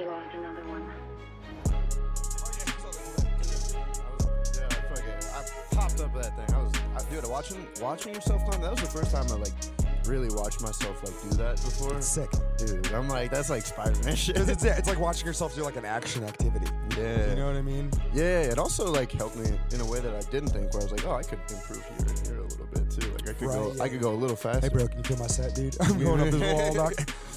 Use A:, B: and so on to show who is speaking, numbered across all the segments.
A: you lost another one.
B: Yeah, fuck it. I popped up that thing. I was, I, dude, watching watching yourself climb. That was the first time I like really watched myself like do that before.
C: It's sick.
B: Dude, I'm like, that's like Spider-Man shit.
C: Because it's, it's like watching yourself do like an action activity.
B: Yeah.
C: You know what I mean?
B: Yeah, it also like helped me in a way that I didn't think. Where I was like, oh, I could improve here and here a little bit too. Like I could go,
C: yeah.
B: I could go a little faster.
C: Hey, bro, can you feel my set, dude? I'm going up this wall, doc.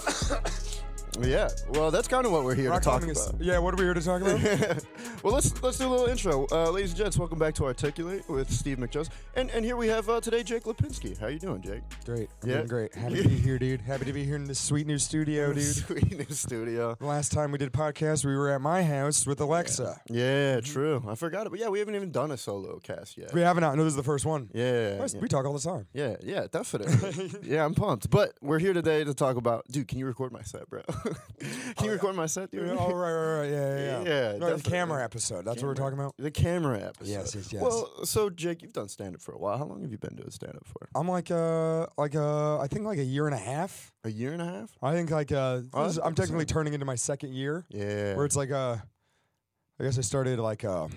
B: Yeah. Well, that's kind of what we're here
C: Rock
B: to talk
C: climbing is-
B: about.
C: yeah, what are we here to talk about?
B: well, let's let's do a little intro, uh, ladies and gents. Welcome back to Articulate with Steve McJones, and and here we have uh, today Jake Lipinski. How you doing, Jake?
C: great. I'm
B: Yeah.
C: doing great. Happy to be here, dude. Happy to be here in this sweet new studio, dude.
B: Sweet new studio.
C: The last time we did podcast, we were at my house with Alexa.
B: Yeah, true. I forgot it, but yeah, we haven't even done a solo cast yet.
C: We haven't. No, this is the first one.
B: Yeah, yeah.
C: We talk all the time.
B: Yeah, yeah, definitely. yeah, I'm pumped. But we're here today to talk about. Dude, can you record my set, bro? can you record my set, dude?
C: Oh, right, right, right. Yeah, yeah, yeah.
B: Yeah,
C: no, the camera episode. That's what we're talking about.
B: The camera episode.
C: Yes, yes, yes.
B: Well, so Jake, you've done stand up for a while. How long have you been doing stand up for?
C: I'm like, uh, like, uh, I think like a year and a half.
B: A year and a half?
C: I think like, uh,
B: Oh,
C: is- I'm technically turning into my second year,
B: Yeah.
C: where it's like, uh, I guess I started like, uh,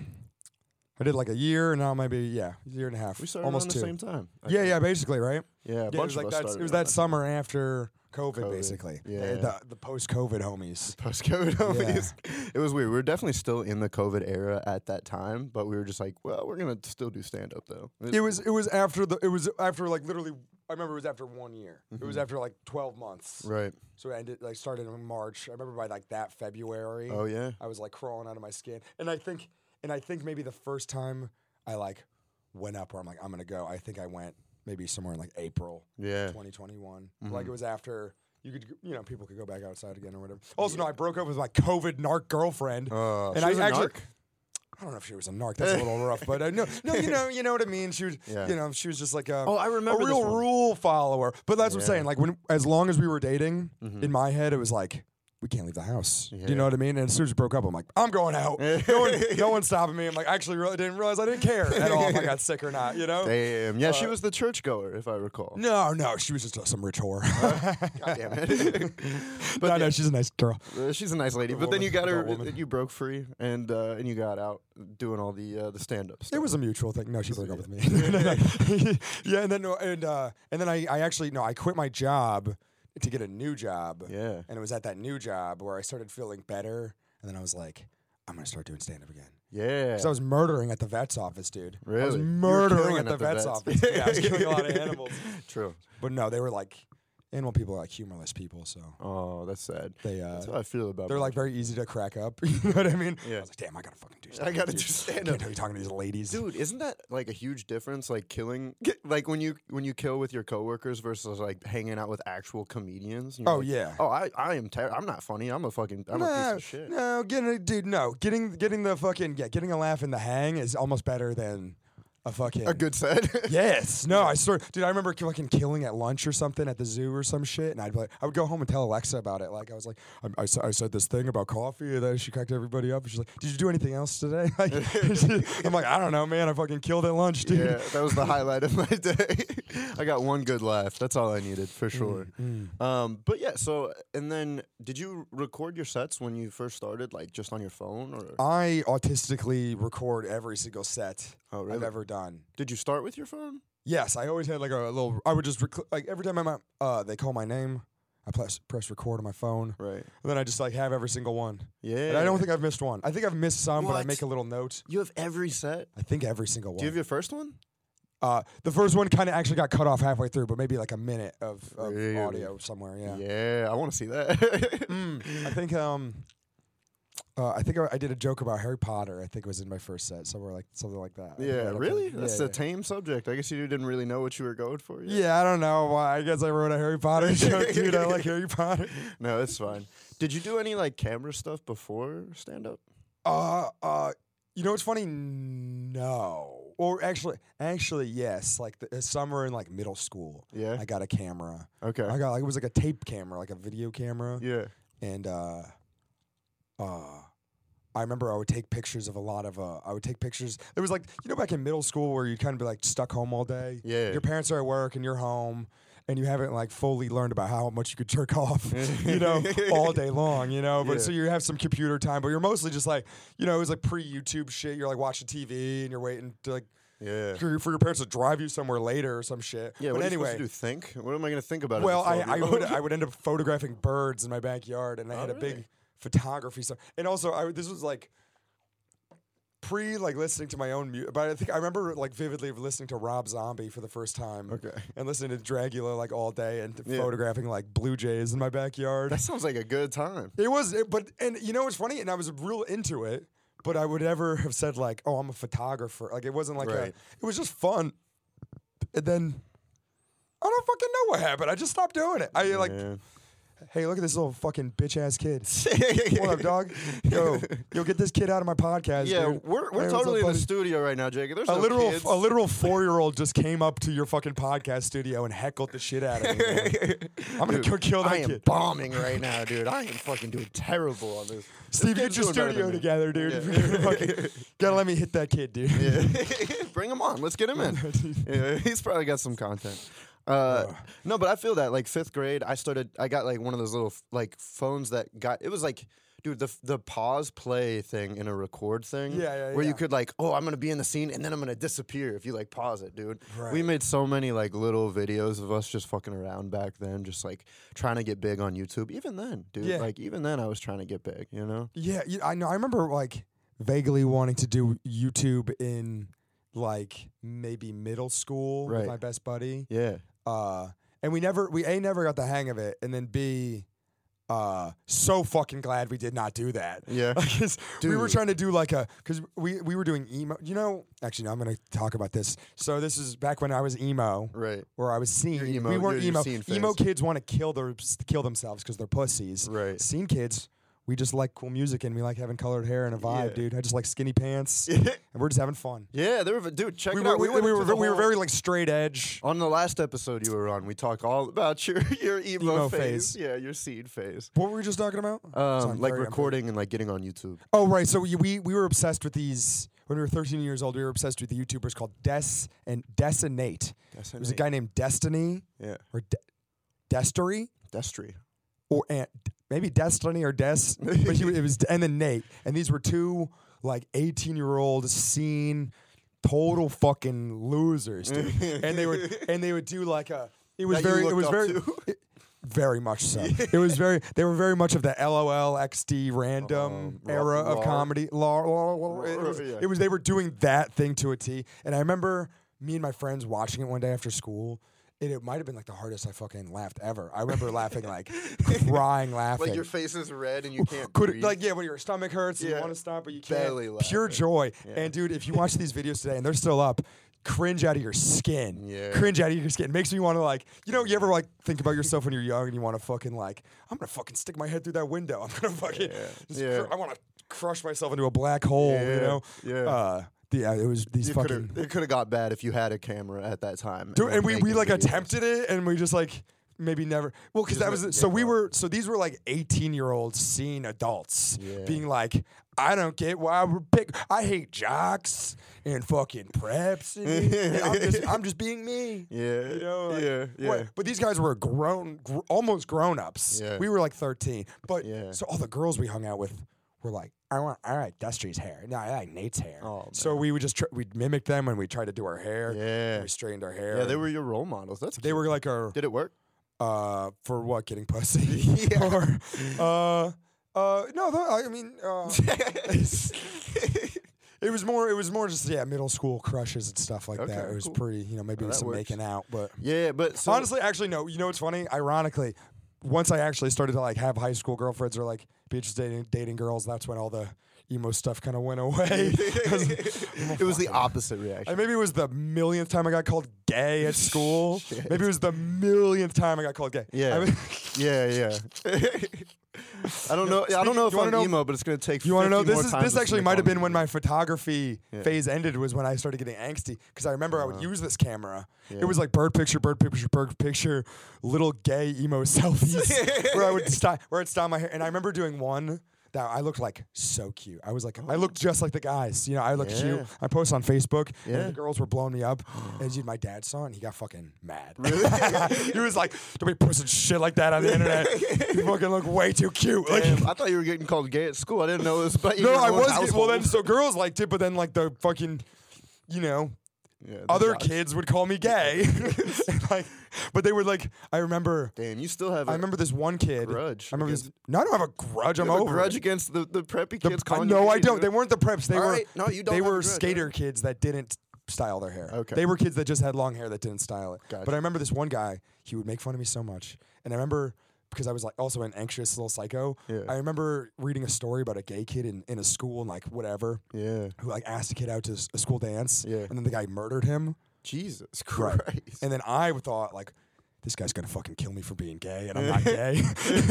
C: I did like a year, and now maybe yeah, a year and a half,
B: we started
C: almost
B: around
C: two.
B: the same time. I
C: Yeah,
B: think.
C: yeah, basically, right?
B: Yeah, a
C: Yeah, it
B: bunch
C: was
B: of
C: like
B: us
C: that. It was that summer after COVID,
B: COVID,
C: basically.
B: yeah.
C: the, the post-COVID homies.
B: Post COVID homies. It was weird. We were definitely still in the COVID era at that time, but we were just like, well, we're gonna still do stand up though.
C: It was it was after the it was after like literally I remember it was after one year. It was mm-hmm. after like twelve months.
B: right.
C: So it ended like started in March. I remember by like that February.
B: Oh yeah.
C: I was like crawling out of my skin. And I think and I think maybe the first time I like went up where I'm like, I'm gonna go, I think I went maybe somewhere in like April
B: Yeah.
C: 2021.
B: Mm-hmm.
C: Like it was after you could you know, people could go back outside again or whatever. Also no, I broke up with my COVID narc girlfriend.
B: Uh,
C: and
B: she
C: I
B: was a
C: actually
B: narc?
C: I don't know if she was a narc. That's a little rough, but uh, no, no, you know, you know what I mean. She was,
B: Yeah.
C: you know, she was just like a,
B: Oh, I remember
C: a real rule follower. But that's what I'm saying. Like when, as long as we were dating,
B: Mhm.
C: in my head, it was like we can't leave the house. Do you know what I mean? And as soon as we broke up, I'm like, I'm going out. no one, no one's stopping me. I'm like, I actually really didn't realize I didn't care at all if I got sick or not. You know?
B: Damn. Yeah, she
C: Uh,
B: was the churchgoer, if I recall.
C: No, no, she was just uh, some rich whore.
B: God damn it.
C: but no,
B: yeah.
C: no, she's a nice girl.
B: Uh, she's a nice lady,
C: A
B: but then you got her. You broke free, and uh, and you got out doing all the uh, the stand up.
C: It was a mutual thing. No, she broke up with me. Yeah, and then and uh, and then I, I actually no, I quit my job to get a new job.
B: Yeah.
C: And it was at that new job where I started feeling better, and then I was like, I'm gonna start doing stand up again.
B: Yeah.
C: Because I was murdering at the vet's office, dude. Really? I was
B: Really? You were
C: murdering at the,
B: at the
C: vet's
B: vets.
C: office. Yeah, I was killing a lot of animals.
B: True.
C: But no, they were like animal people are like humorless people, so
B: Oh, that's sad.
C: they uh
B: That's how I feel about.
C: Them.
B: They're
C: like very easy to crack up. You know what I mean?
B: Yeah.
C: I was like, damn, I gotta fucking do
B: I gotta do stand-up.
C: Can't be talking to these ladies.
B: Dude, isn't that like a huge difference? Like killing, like when you when you kill with your coworkers versus like hanging out with actual comedians.
C: Oh,
B: like,
C: yeah.
B: Oh, I I am. Ter- I'm not funny. I'm a fucking. I'm a piece
C: no,
B: of shit.
C: no, getting dude, no, getting getting the fucking yeah, getting a laugh in the hang is almost better than a fucking
B: A good set.
C: Yes, no, I swear, dude. I remember fucking killing at lunch or something at the zoo or some shit, and I'd be like, I would go home and tell Alexa about it. Like I was like, I, I, I said this thing about coffee, and then she cracked everybody up. And she's like, Did you do anything else today? Like, I'm like, I don't know, man. I fucking killed at lunch, dude.
B: yeah, that was the highlight of my day. I got one good laugh. That's all I needed for sure.
C: Mm.
B: Um, but yeah. So and then, did you record your sets when you first started, like just on your phone, or
C: I autistically record every single set
B: oh
C: I've
B: really?
C: ever done.
B: Did you start with your phone?
C: Yes, I always had like a, little. I would just rec- like every time I'm uh, they call my name, I press press record on my phone,
B: Right.
C: and then I just like have every single one.
B: Yeah.
C: And I don't think I've missed one. I think I've missed some, but I
B: What?
C: make a little note.
B: you have every set.
C: I think every single one.
B: Do you have your first one?
C: uh, the first one kind of actually got cut off halfway through, but maybe like a minute of, of
B: Really?
C: audio somewhere. Yeah.
B: Yeah, I want to see that.
C: Mm, I think um, uh, I think I, I did a joke about Harry Potter. I think it was in my first set, somewhere like something like that.
B: Yeah, really?
C: come-
B: That's
C: yeah,
B: a
C: yeah.
B: tame subject. I guess you didn't really know what you were going for. Yet.
C: Yeah, I don't know why. I guess I wrote a Harry Potter joke, dude. I like Harry Potter.
B: No, it's fine. Did you do any like camera stuff before stand up?
C: Uh, uh, you know what's funny? No. Or actually, actually, yes. Like the, summer in like middle school,
B: Yeah.
C: I got a camera.
B: Okay.
C: I got like it was like a tape camera, like a video camera,
B: yeah.
C: and uh, uh, I remember I would take pictures of a lot of uh, I would take pictures. It was like you know back in middle school where you'd kind of be like stuck home all day.
B: Yeah.
C: Your parents are at work and you're home, and you haven't like fully learned about how much you could jerk off, you know, all day long, you know. But
B: Yeah.
C: so you have some computer time, but you're mostly just like, you know, it was like pre YouTube shit. You're like watching TV and you're waiting to like
B: Yeah.
C: for, for your parents to drive you somewhere later or some shit.
B: Yeah.
C: but
B: you
C: anyway,
B: to do? Think? What am I gonna think about?
C: well, I, I would I would end up photographing birds in my backyard, and I
B: Oh,
C: had a
B: really?
C: big photography stuff. And also, I this was like pre like listening to my own music, but I think I remember like vividly listening to Rob Zombie for the first time.
B: Okay.
C: And listening to Dragula like all day and
B: Yeah.
C: photographing like blue jays in my backyard.
B: That sounds like a good time.
C: It was, it, but and you know what's funny? And I was real into it, but I would never have said like, "Oh, I'm a photographer." Like it wasn't like a, it was just fun. And then I don't fucking know what happened. I just stopped doing it. I like,
B: Yeah.
C: Hey, look at this little fucking bitch ass kid. what up, dog? Yo, yo, get this kid out of my podcast.
B: Yeah,
C: dude.
B: we're, we're
C: up,
B: totally in the studio right now, Jacob. There's
C: A
B: no
C: literal,
B: kids.
C: a literal four year old just came up to your fucking podcast studio and heckled the shit out of me. I'm gonna
B: Dude,
C: go kill that
B: I am
C: kid.
B: bombing right now, dude. I am fucking doing terrible on this. This
C: Steve, get your studio together, dude.
B: Yeah.
C: If you're gonna fucking- gotta let me hit that kid, dude.
B: Yeah. Bring him on. Let's get him in. yeah, he's probably got some content. Uh, no, but I feel that like fifth grade, I started. I got like one of those little like phones that got. It was like, dude, the the pause play thing in a record thing.
C: Yeah, yeah,
B: Where you could like, oh, I'm gonna be in the scene and then I'm gonna disappear if you like pause it, dude. We made so many like little videos of us just fucking around back then, just like trying to get big on YouTube. Even then, dude,
C: Yeah.
B: like even then, I was trying to get big. You know?
C: Yeah, I know. I remember like vaguely wanting to do YouTube in like maybe middle school with
B: Right.
C: my best buddy.
B: Yeah.
C: Uh, and we never, we a never got the hang of it, and then b, uh, so fucking glad we did not do that.
B: Yeah.
C: Because we were trying to do like a, because we we were doing emo. You know, actually, no, I'm gonna talk about this. So this is back when I was emo.
B: Right.
C: Where I was seeing,
B: emo-
C: we weren't emo. Emo kids want to kill their kill themselves because they're pussies.
B: Right.
C: Scene kids, we just like cool music and we like having colored hair and a vibe,
B: Yeah.
C: dude. I just like skinny pants, and we're just having fun.
B: Yeah, they were, dude. Check
C: We
B: it
C: were,
B: out.
C: we, we
B: into
C: were, we were very like straight edge.
B: On the last episode you were on, we talked all about your your emo,
C: Emo
B: phase.
C: phase.
B: Yeah, your seed phase.
C: What were we just talking about?
B: Um, like recording and like getting on YouTube.
C: Oh right, so we, we we were obsessed with these when we were 13 years old. We were obsessed with the YouTubers called Des and Desinate. and Nate. There was a guy named Destiny
B: Yeah,
C: or De- Destory
B: Destry.
C: or and maybe Destiny or Des, but he, it was and then Nate, and these were two like 18 year old scene total fucking losers, dude. and they would and they would do like a. It was
B: That
C: very. It was very. it- very much so. It was very. They were very much of the LOL XD random
B: Um,
C: era of comedy. Lar, it, was, it was. They were doing that thing to a T. And I remember me and my friends watching it one day after school. And it might have been like the hardest I fucking laughed ever. I remember laughing like crying, laughing.
B: Like your face is red and you can't
C: Could
B: breathe.
C: like yeah, when your stomach hurts and you want to stop but you can't.
B: Belly
C: Pure joy.
B: Yeah.
C: And dude, if you watch these videos today and they're still up, cringe out of your skin.
B: Yeah.
C: Cringe out of your skin. Makes me want to like, you know, you ever like think about yourself when you're young and you want to fucking like, I'm gonna fucking stick my head through that window. I'm gonna fucking,
B: Yeah.
C: just
B: Yeah.
C: cr- I want to crush myself into a black hole. You
B: Yeah.
C: know.
B: Yeah.
C: Uh, yeah, uh, it was these
B: You
C: fucking.
B: it could have got bad if you had a camera at that time.
C: Dude, and we, we like
B: videos.
C: attempted it and we just like maybe never well because that was so we were so these were like 18 year olds seeing adults
B: Yeah.
C: being like i don't get why we're pick i hate jocks and fucking preps and, and I'm, just, I'm just being me
B: Yeah.
C: you know like,
B: yeah. Yeah.
C: what- but these guys were grown gr- almost grown-ups
B: Yeah.
C: we were like 13 but
B: Yeah.
C: so all the girls we hung out with were like I want I like Dustry's hair. No, I like Nate's hair.
B: Oh,
C: so we would just tr- we'd mimic them and we tried to do our hair.
B: Yeah.
C: We straightened our hair.
B: Yeah, they were your role models. That's
C: They
B: cute.
C: were like our
B: Did it work?
C: uh for what getting pussy
B: Yeah.
C: or uh uh no tho- I mean uh, it was more it was more just yeah middle school crushes and stuff like that it was
B: cool.
C: pretty you know maybe was some
B: works.
C: making out but
B: yeah, but so,
C: honestly actually no you know what's funny ironically once I actually started to like have high school girlfriends or like be interested in dating girls that's when all the emo stuff kind of went away
B: it was the opposite reaction.
C: And maybe it was the millionth time I got called gay at school. maybe it was the millionth time I got called gay.
B: Yeah.
C: I mean,
B: yeah, yeah. I don't know. I don't know if I'm
C: know-
B: emo, but it's gonna take.
C: You want to know this is this actually might have been when my photography
B: Yeah.
C: phase ended was when I started getting angsty because I remember I would uh-huh. use this camera.
B: Yeah.
C: It was like bird picture, bird picture, bird picture, little gay emo selfies where I would style where I'd style my hair. And I remember doing one that I looked like so cute. I was like, I looked oh. just like the guys. You know, I looked cute. I posted on Facebook,
B: Yeah.
C: and the girls were blowing me up. and dude, my dad saw it, and he got fucking mad.
B: Really?
C: he was like, "Don't be posting shit like that on the internet. you fucking look way too cute." Like,
B: Damn, I thought you were getting called gay at school. I didn't know this, but you.
C: no, I was. Well, then, so girls liked it, but then like the fucking, you know,
B: Yeah,
C: other kids would call me gay. And, like, but they were like. I remember.
B: Damn, you still have. a
C: I remember this one kid.
B: grudge
C: I remember this. No, I don't have a grudge.
B: you
C: I'm
B: have a
C: over
B: grudge
C: it.
B: against the, the preppy kids. you
C: no, I don't. They weren't the preps. They
B: All
C: were.
B: right, no, you don't
C: They were
B: grudge,
C: skater kids that didn't style their hair.
B: Okay.
C: They were kids that just had long hair that didn't style it.
B: Gotcha.
C: But I remember this one guy. He would make fun of me so much, and I remember because I was like also an anxious little psycho.
B: Yeah.
C: I remember reading a story about a gay kid in, in a school and like whatever
B: Yeah.
C: who like asked a kid out to a school dance.
B: Yeah.
C: And then the guy murdered him.
B: Jesus
C: Right.
B: Christ.
C: And then I thought like. This guy's gonna fucking kill me for being gay, and I'm not gay. and,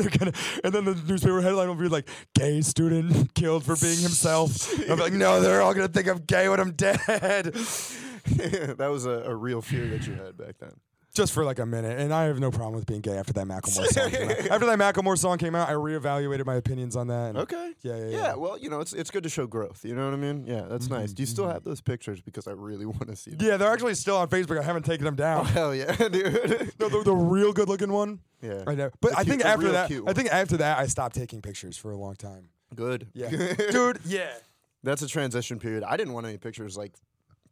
C: they're gonna, and then the newspaper headline will be like, "Gay student killed for being himself." Be like, "No, they're all gonna think I'm gay when I'm dead."
B: that was a, a real fear that you had back then.
C: Just for like a minute, and I have no problem with being gay after that Macklemore song came out. After that Macklemore song came out, I reevaluated my opinions on that.
B: Okay.
C: Yeah, yeah,
B: Yeah,
C: yeah.
B: well, you know, it's it's good to show growth. You know what I mean? Yeah, that's nice. Mm-hmm, Do you still mm-hmm. have those pictures? Because I really want to see them.
C: Yeah, they're actually still on Facebook. I haven't taken them
B: Oh,
C: down.
B: hell yeah, dude.
C: No, the, the real good looking one.
B: yeah.
C: I know, but
B: The
C: I think after that, I think after that, I stopped taking pictures for a long time.
B: Good.
C: Yeah, dude. Yeah.
B: That's a transition period. I didn't want any pictures like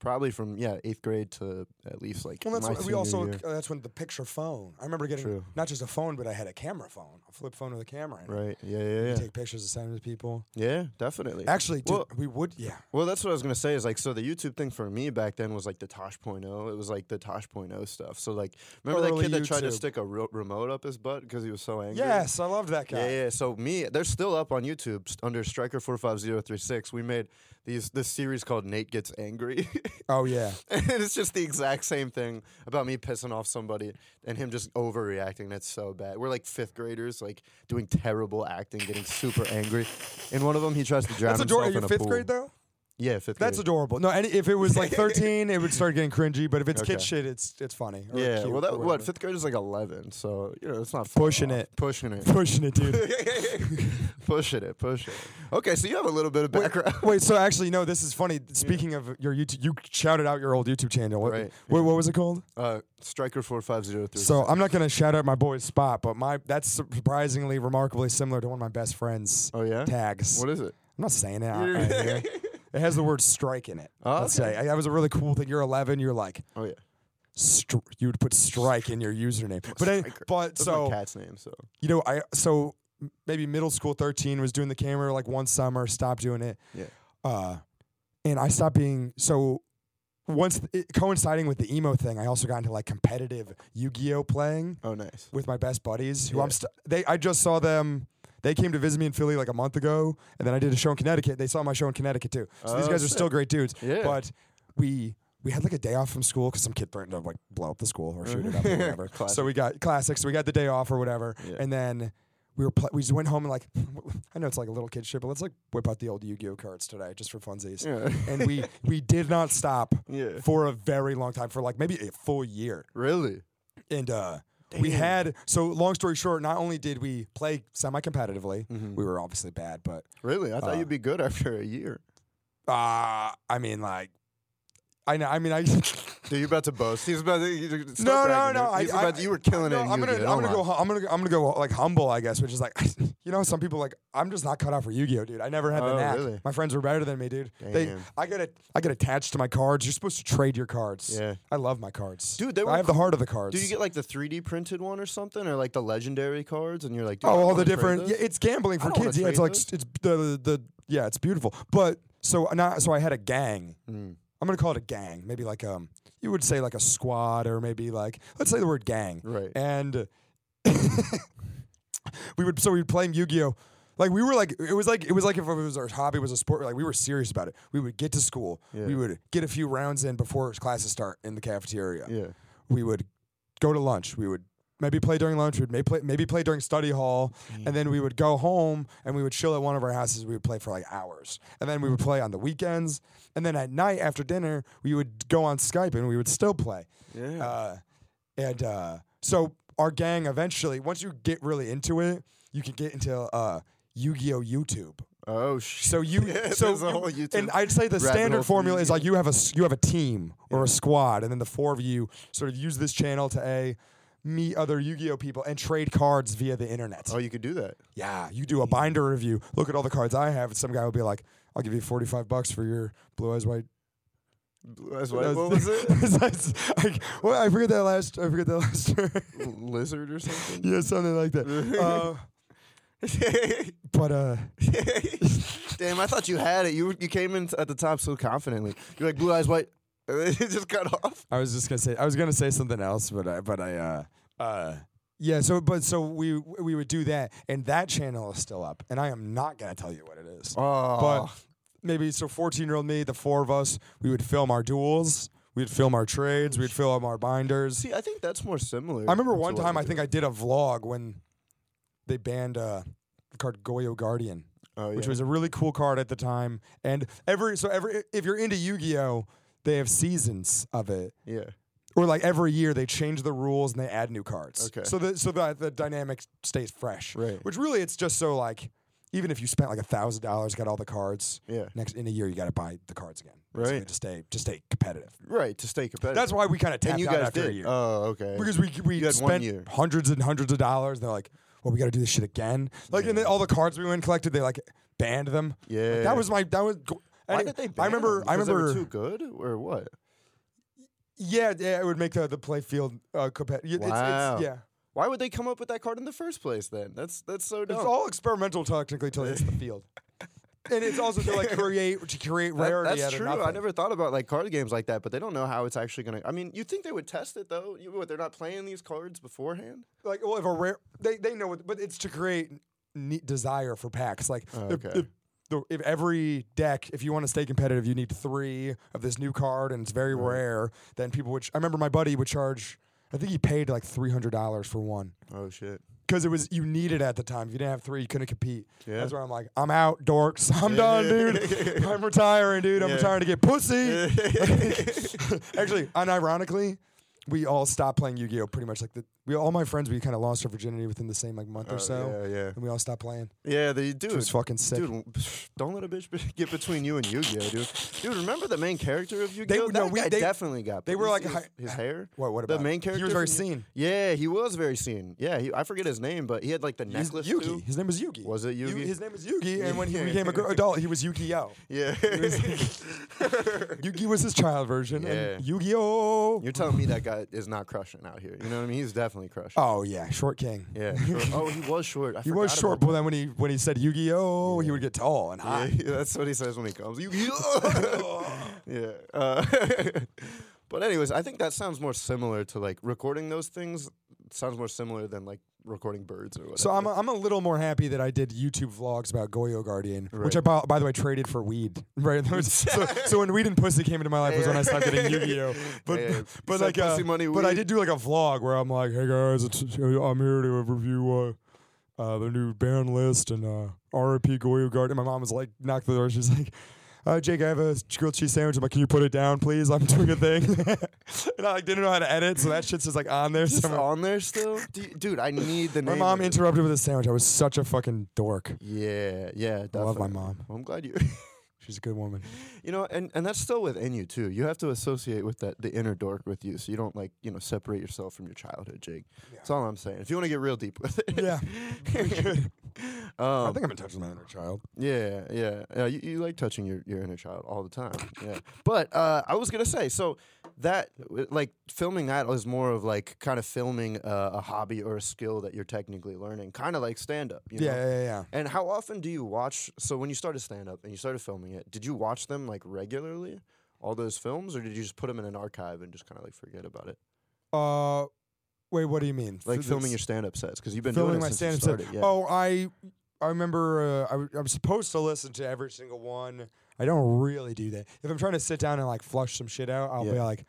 B: probably from yeah eighth grade to at least like
C: Well, that's
B: my
C: what, we also
B: year.
C: uh, that's when the picture phone. I remember getting
B: True.
C: not just a phone, but I had a camera phone, a flip phone with a camera in it.
B: right. Yeah, yeah, yeah.
C: Take pictures and send them to people.
B: Yeah, definitely.
C: Actually, dude,
B: Well-
C: we would. Yeah.
B: Well, that's what I was gonna say. Is like so the YouTube thing for me back then was like the Tosh.0. It was like the Tosh.0 stuff. So like remember that
C: Early
B: kid that tried to stick a ro- remote up his butt because he was so angry.
C: Yes, I loved that guy.
B: Yeah, yeah. So me, they're still up on YouTube under Striker four five zero three six. We made these this series called Nate Gets Angry,
C: Oh yeah.
B: and it's just the exact same thing about me pissing off somebody and him just overreacting. That's so bad. We're like fifth graders, like doing terrible acting, getting super angry. In one of them, he tries to drown
C: That's
B: himself
C: adorable.
B: in
C: You're
B: a
C: fifth
B: pool.
C: grade though.
B: Yeah, fifth
C: That's
B: grade.
C: adorable. No, any, if it was like 13, it would start getting cringy. But if it's kid shit, it's it's funny.
B: Yeah, well, that what fifth grade is like eleven, so you know it's not
C: Pushing
B: off.
C: it.
B: pushing it,
C: pushing it, dude.
B: pushing it, pushing it. Okay, so you have a little bit of background.
C: wait, so actually, no. This is funny. Speaking of your YouTube, you shouted out your old YouTube channel. What,
B: Right,
C: what, what was it called?
B: Uh, Striker four five zero three.
C: So I'm not gonna shout out my boy's spot, but my that's surprisingly, remarkably similar to one of my best friends'
B: oh yeah,
C: tags.
B: what is it?
C: I'm not saying it. out- out here. It has the word strike in it.
B: Oh,
C: Let's
B: okay.
C: say that was a really cool thing. You're 11. You're like,
B: Oh yeah,
C: str- you would put strike in your username. But
B: Striker.
C: but
B: that's
C: so
B: cat's name. So
C: you know, I so maybe middle school 13 was doing the camera like one summer, stopped doing it.
B: Yeah.
C: Uh, and I stopped being so. Once it, coinciding with the emo thing, I also got into like competitive Yu-Gi-Oh playing
B: oh nice.
C: with my best buddies. Who
B: Yeah.
C: I'm st- they I just saw them. They came to visit me in Philly like a month ago, and then I did a show in Connecticut. They saw my show in Connecticut too. So these
B: Oh,
C: guys are still great dudes.
B: Yeah.
C: But we we had like a day off from school because some kid threatened to like blow up the school or shoot it up or whatever. so we got classics. So we got the day off or whatever,
B: Yeah.
C: and then we were pl- we just went home and like I know it's like a little kid shit, but let's like whip out the old Yu-Gi-Oh cards today just for funsies.
B: Yeah.
C: And we we did not stop
B: yeah.
C: for a very long time for like maybe a full year.
B: Really?
C: And uh we had so long story short, not only did we play semi-competitively,
B: Mhm.
C: we were obviously bad, but
B: Really? I thought
C: Uh,
B: you'd be good after a year.
C: uh I mean like I know I mean I
B: Dude, you about to boast? He's about to.
C: No, no, no. I, I,
B: to- you were killing
C: no,
B: it.
C: I'm gonna, I'm gonna go, I'm gonna, I'm gonna go like humble, I guess, which is like, you know, some people like, I'm just not cut out for Yu-Gi-Oh, dude. I never had the
B: Oh,
C: knack.
B: really?
C: My friends were better than me, dude. They,
B: Damn.
C: I get it, I get attached to my cards. You're supposed to trade your cards.
B: Yeah.
C: I love my cards,
B: Dude, they were
C: I have the heart of the cards.
B: Do you get like the 3D printed one or something, or like the legendary cards, and you're like, dude, I
C: Oh, all the different. Yeah, it's gambling for kids. Yeah, it's like it's the the yeah, it's beautiful. But so now, so I had a gang.
B: Mm.
C: I'm gonna call it a gang. Maybe like um, you would say like a squad, or maybe like let's say the word gang.
B: Right.
C: And we would so we would play Yu-Gi-Oh. Like we were like it was like it was like if it was our hobby was a sport. Like we were serious about it. We would get to school.
B: Yeah.
C: We would get a few rounds in before classes start in the cafeteria
B: Yeah.
C: we would go to lunch. We would maybe play during lunch. We'd maybe play, maybe play during study hall, and then we would go home and we would chill at one of our houses. We would play for like hours, and then we would play on the weekends. And then at night after dinner, we would go on Skype and we would still play.
B: Yeah.
C: Uh, and uh, so our gang eventually, once you get really into it, you can get into uh, Yu-Gi-Oh YouTube.
B: Oh shit.
C: So you,
B: Yeah,
C: so
B: a
C: you-
B: whole YouTube
C: and I'd say the standard formula is like you have a you have a team or a squad, and then the four of you sort of use this channel to a meet other Yu-Gi-Oh people and trade cards via the internet.
B: Oh, you could do that.
C: Yeah, you do a binder review. Look at all the cards I have, and some guy will be like, "I'll give you forty-five bucks for your blue eyes white."
B: Blue eyes white. What was it?
C: Like, well, I forget that last. I forget that last.
B: Lizard or something?
C: yeah, something like that. Uh, but uh,
B: Damn, I thought you had it. You you came in at the top so confidently. You're like blue eyes white. And then it just cut off.
C: I was just gonna say I was gonna say something else, but I but I uh uh yeah. So but so we we would do that, and that channel is still up, and I am not gonna tell you what it is.
B: Oh,
C: But maybe so 14 year old me, the four of us, we would film our duels, we'd film our trades, we'd film our binders.
B: see, I think that's more similar.
C: I remember one time
B: we
C: I think. I did a vlog when they banned uh, the card Goyo Guardian,
B: oh,
C: which was a really cool card at the time. And every so every if you're into Yu-Gi-Oh, they have seasons of it.
B: yeah.
C: Or like every year they change the rules and they add new cards.
B: Okay.
C: So the so that the dynamic stays fresh.
B: Right.
C: Which really it's just so like even if you spent like a thousand dollars, got all the cards,
B: Yeah.
C: next in a year you got to buy the cards again.
B: Right.
C: To stay to stay competitive.
B: Right to stay competitive.
C: That's why we kind of tapped
B: and you
C: out
B: guys
C: after
B: did.
C: a year
B: Oh, okay.
C: because we we
B: You
C: spent hundreds and hundreds of dollars. And they're like, well, we got to do this shit again. Like and then all the cards we went and collected, they like banned them.
B: yeah.
C: Like, that was my that was.
B: Why did they?
C: I remember.
B: them?
C: I
B: Because they were
C: remember.
B: too good or what?
C: Yeah, yeah, it would make the the play field uh, competitive.
B: Wow.
C: It's, yeah.
B: Why would they come up with that card in the first place? Then that's that's so dumb.
C: It's all experimental technically till it hits the field. And it's also to like create to create
B: That-
C: rarity.
B: that's
C: out of
B: true. I never thought about like card games like that, but they don't know how it's actually gonna. I mean, you think they would test it though? You, what, they're not playing these cards beforehand?
C: like well if a rare they they know what, but it's to create desire for packs. Like
B: Oh,
C: if,
B: okay.
C: if, the, if every deck, if you want to stay competitive, you need three of this new card, and it's very rare. Then people would. I remember my buddy would charge. I think he paid like three hundred dollars for one
B: Oh shit!
C: because it was you needed at the time. If you didn't have three, you couldn't compete.
B: Yeah.
C: That's where I'm like, I'm out, dorks. I'm done, dude. I'm retiring, dude. I'm
B: Yeah.
C: retiring to get pussy. Actually, unironically, we all stopped playing Yu-Gi-Oh. Pretty much like the we all my friends we kind of lost our virginity within the same like month
B: Oh,
C: or so,
B: Yeah, yeah,
C: and we all stopped playing.
B: yeah. They do.
C: Was fucking sick.
B: Dude, don't let a bitch be- get between you and Yu-Gi-Oh, dude. Dude, remember the main character of Yu-Gi-Oh?
C: no,
B: that
C: we-
B: guy
C: they-
B: definitely got.
C: they were like
B: his,
C: hi-
B: his hair.
C: What? What about
B: The
C: about
B: main
C: him?
B: character.
C: He was very
B: from Yu-
C: scene.
B: Yeah, he was very scene. Yeah, he, I forget his name, but he had like the necklace
C: Yugi.
B: too.
C: His name was Yugi.
B: Was it
C: Yu-
B: Yugi?
C: his name was Yugi, and when he became a gr- adult, he was Yu-Gi-Oh.
B: Yeah.
C: Yugi was his child version, and
B: Yeah.
C: Yu-Gi-Oh.
B: You're telling me that guy is not crushing out here. You know what I mean? He's definitely crushing.
C: Oh yeah, short king.
B: Yeah. short- Oh, he was short. I
C: He was short, but then when he when he said Yu-Gi-Oh, he would get tall and high.
B: Yeah, that's what he says when he comes. Yu-Gi-Oh! yeah. Uh, but anyways, I think that sounds more similar to like recording those things. Sounds more similar than like recording birds or whatever.
C: So I'm a, I'm a little more happy that I did YouTube vlogs about Goyo Guardian, which I
B: Right.
C: by, the way traded for weed. Right. So, so when weed and pussy came into my life was when I started getting Yu-Gi-Oh. But but like uh,
B: pussy money
C: but I did do like a vlog where I'm like, hey guys, it's, I'm here to review uh, uh, the new band list and uh, R.I.P. Goyo Guardian. My mom was like, knocked the door. She's like. Uh, Jake, I have a grilled cheese sandwich. I'm like, can you put it down, please? I'm doing a thing, and I like didn't know how to edit, so that shit's just like on there
B: It's
C: somewhere.
B: on there still, dude. dude I need the name.
C: My
B: name.
C: mom
B: of it.
C: interrupted with a sandwich. I was such a fucking dork.
B: Yeah, yeah.
C: I love my mom.
B: Well, I'm glad you.
C: She's a good woman.
B: You know, and, and that's still within you too. You have to associate with that the inner dork with you, so you don't like you know separate yourself from your childhood, Jake. That's all I'm saying. If you want to get real deep with it,
C: Yeah. I
B: um,
C: think I'm in touch with my inner child.
B: yeah, yeah, yeah. You, you like touching your, your inner child all the time. Yeah, but uh, I was gonna say so that like filming that is more of like kind of filming uh, a hobby or a skill that you're technically learning, kind of like stand up. You
C: Yeah,
B: know?
C: yeah, yeah, yeah.
B: And how often do you watch? So when you started stand up and you started filming it, did you watch them like regularly, all those films, or did you just put them in an archive and just kind of like forget about it?
C: Uh, wait, what do you mean?
B: Like
C: F-
B: filming your stand up sets because you've been
C: filming
B: doing it
C: my
B: since you
C: stand-up set.
B: Yeah.
C: Oh, I, I remember uh, I, w- I'm supposed to listen to every single one. I don't really do that. If I'm trying to sit down and like flush some shit out, I'll be
B: Yeah.
C: like,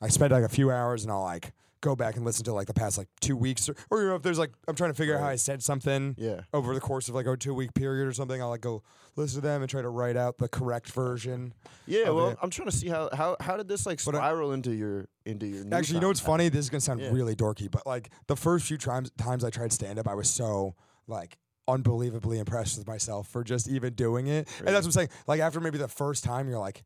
C: I spend like a few hours and I'll like go back and listen to like the past like two weeks or, or you know if there's like I'm trying to figure out how I said something.
B: yeah.
C: over the course of like a two week period or something, I'll like go listen to them and try to write out the correct version.
B: Yeah,
C: of
B: well,
C: it.
B: I'm trying to see how how how did this like
C: But I-
B: spiral into your into your
C: Actually, you know what's funny? This is gonna sound
B: Yeah.
C: really dorky, but like the first few times times I tried stand up, I was so like unbelievably impressed with myself for just even doing it. And that's what I'm saying. Like after maybe the first time, you're like,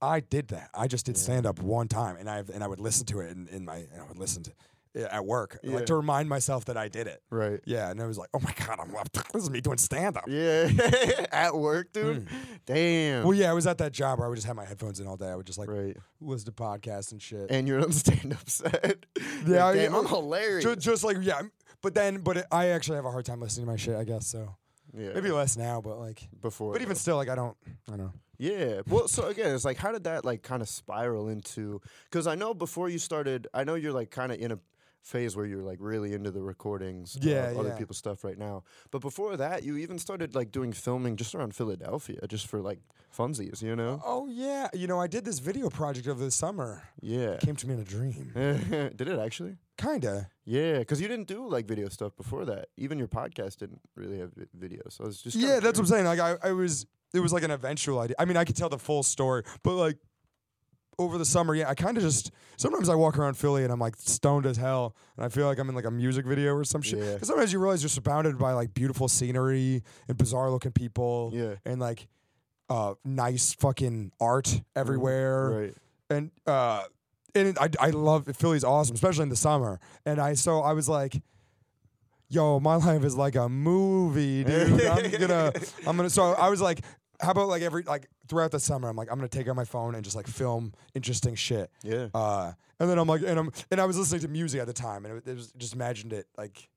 C: I did that. I just did stand up one time, and I and I would listen to it in, in my and I would listen to it at work
B: Yeah.
C: like to remind myself that I did it.
B: Right.
C: Yeah, and I was like, oh my god, I'm this is me doing stand up.
B: Yeah. At work, dude. Mm. Damn.
C: Well, yeah, I was at that job where I would just have my headphones in all day. I would just like
B: right.
C: listen to podcasts and shit.
B: And you're on stand up set.
C: Yeah,
B: Like, damn, I'm hilarious.
C: Ju- just, like yeah, but then but it, I actually have a hard time listening to my shit. I guess so.
B: yeah.
C: Maybe less now, but like,
B: before.
C: but even
B: though.
C: still, like I don't, I don't know.
B: Yeah. Well, so again, it's like, how did that like kind of spiral into? Because I know before you started, I know you're like kind of in a phase where you're like really into the recordings uh,
C: Yeah,
B: of other
C: yeah.
B: people's stuff right now. But before that, you even started like doing filming just around Philadelphia, just for like funsies, you know?
C: Oh yeah, you know I did this video project over the summer.
B: Yeah.
C: it Came to me in a dream.
B: did it actually?
C: Kinda.
B: Yeah, because you didn't do like video stuff before that. Even your podcast didn't really have vi- videos. So I was just
C: Yeah, that's what I'm saying. Like I, I was, it was like an eventual idea. I mean, I could tell the full story, but like over the summer, yeah, I kind of just sometimes I walk around Philly and I'm like stoned as hell, and I feel like I'm in like a music video or some shit.
B: Yeah.
C: 'Cause sometimes you realize you're surrounded by like beautiful scenery and bizarre looking people,
B: Yeah.
C: and like uh nice fucking art everywhere,
B: Right.
C: and uh. And I, I love Philly's awesome, especially in the summer. And I so I was like, "Yo, my life is like a movie, dude. I'm gonna, I'm gonna." So I was like, "How about like every like throughout the summer? I'm like, I'm gonna take out my phone and just like film interesting shit."
B: Yeah.
C: Uh, and then I'm like, and I'm and I was listening to music at the time, and it, it was just imagined it like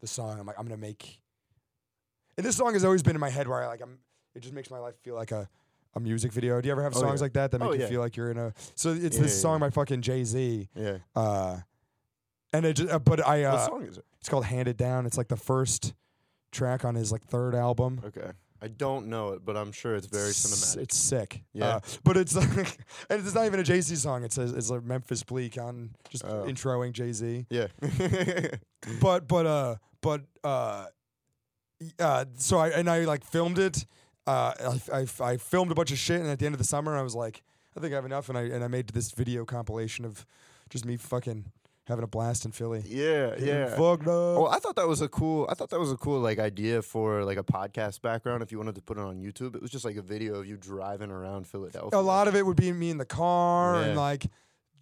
C: the song. I'm like, I'm gonna make. And this song has always been in my head where I like I'm. It just makes my life feel like a. A music video. Do you ever have
B: Oh,
C: songs
B: yeah.
C: like that that make
B: Oh,
C: you
B: yeah.
C: feel like you're in a? So it's
B: Yeah,
C: this
B: yeah,
C: song by fucking Jay Z.
B: Yeah.
C: Uh, and it just, uh, but I,
B: what
C: uh,
B: song is it?
C: it's called Handed Down. It's like the first track on his like third album.
B: Okay. I don't know it, but I'm sure it's very
C: S-
B: cinematic.
C: It's sick.
B: Yeah.
C: Uh, but it's like, and it's not even a Jay Z song. It's a, it's a Memphis Bleek on just
B: Oh.
C: introing Jay Z.
B: yeah.
C: But but uh but uh, y- uh so I and I like filmed it. Uh, I, I I filmed a bunch of shit, and at the end of the summer, I was like, I think I have enough, and I and I made this video compilation of just me fucking having a blast in Philly.
B: yeah.
C: Getting
B: Yeah.
C: Fucked up.
B: Well, I thought that was a cool. I thought that was a cool like idea for like a podcast background. If you wanted to put it on YouTube, it was just like a video of you driving around Philadelphia.
C: a lot of it would be me in the car and like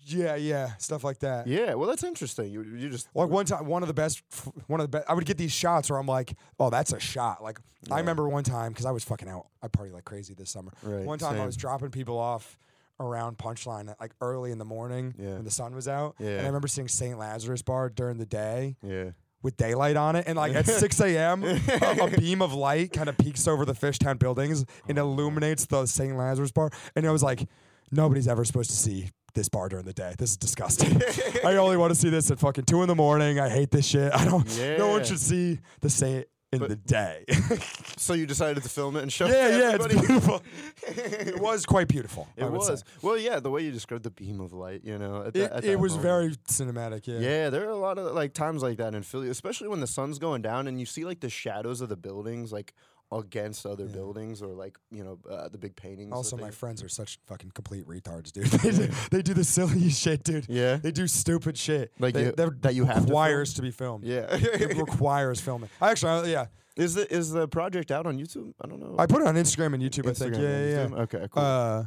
C: yeah yeah stuff like that
B: Yeah. Well, that's interesting. You you just
C: like one time one of the best one of the best i would get these shots where i'm like oh that's a shot like i remember one time because i was fucking out i party like crazy this summer
B: Right,
C: one time i was dropping people off around punchline at like early in the morning
B: Yeah.
C: when the sun was out and i remember seeing st lazarus bar during the day
B: yeah.
C: with daylight on it and like at 6 a.m a, a beam of light kind of peeks over the fishtown buildings and oh. illuminates the st lazarus bar and i was like nobody's ever supposed to see this bar during the day this is disgusting i only want to see this at fucking 2 in the morning i hate this shit i don't no one should see the saint in
B: But-
C: the day
B: So you decided to film it and show
C: yeah
B: it to
C: yeah it's beautiful it was quite beautiful
B: It
C: would say.
B: was. Well, yeah, the way you described the beam of light, you know. At
C: it,
B: that,
C: it was
B: moment.
C: very cinematic yeah
B: Yeah, there are a lot of like times like that in Philly, especially when the sun's going down and you see like the shadows of the buildings like against other
C: Yeah.
B: buildings or like you know uh, the big paintings.
C: also my friends are such fucking complete retards dude they, do, they do the silliest shit dude
B: Yeah,
C: They do stupid shit.
B: Like
C: they,
B: you- that you have to
C: requires to, be filmed.
B: yeah.
C: it requires filming. I actually, yeah,
B: is the is the project out on YouTube? I don't know.
C: I put it on Instagram and YouTube. I think.
B: Instagram,
C: Yeah, yeah,
B: Okay,
C: yeah.
B: cool.
C: Uh,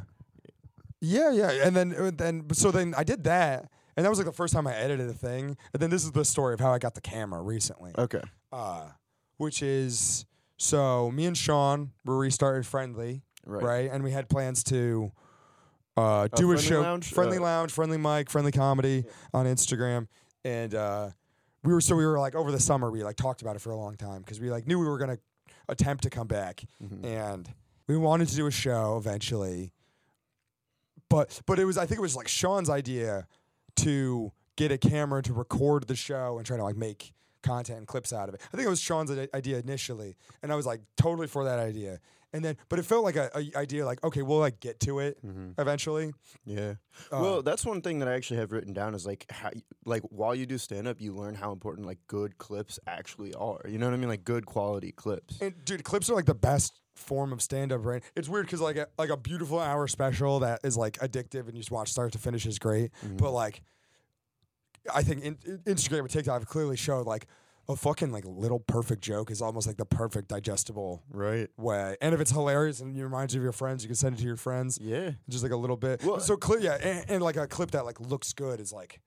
C: yeah, yeah. And then, uh, then, so then I did that, and that was like the first time I edited a thing. And then this is the story of how I got the camera recently.
B: okay.
C: Uh, which is so me and Sean were restarted friendly,
B: Right.
C: right? And we had plans to. Uh, do a
B: Friendly
C: show,
B: Lounge?
C: friendly
B: Uh,
C: lounge, friendly mic, friendly comedy on Instagram, and uh, we were so we were like over the summer we like talked about it for a long time because we like knew we were gonna attempt to come back
B: Mhm.
C: and we wanted to do a show eventually but but it was i think it was like sean's idea to get a camera to record the show and try to like make content and clips out of it i think it was sean's idea initially and i was like totally for that idea and then but it felt like a, a idea like okay we'll like get to it
B: Mhm.
C: eventually
B: Yeah.
C: Uh,
B: well, that's one thing that I actually have written down is like how, like while you do stand up, you learn how important like good clips actually are. You know what I mean? Like good quality clips.
C: And dude, clips are like the best form of stand up, right? It's weird because like a like a beautiful hour special that is like addictive and you just watch start to finish is great.
B: Mhm.
C: But like, I think in, in- Instagram and TikTok have clearly showed like a fucking like little perfect joke is almost like the perfect digestible
B: Right.
C: way. And if it's hilarious and it reminds you of your friends, you can send it to your friends.
B: Yeah.
C: Just like a little bit.
B: Well-
C: so clear, yeah, and, and like a clip that like looks good is like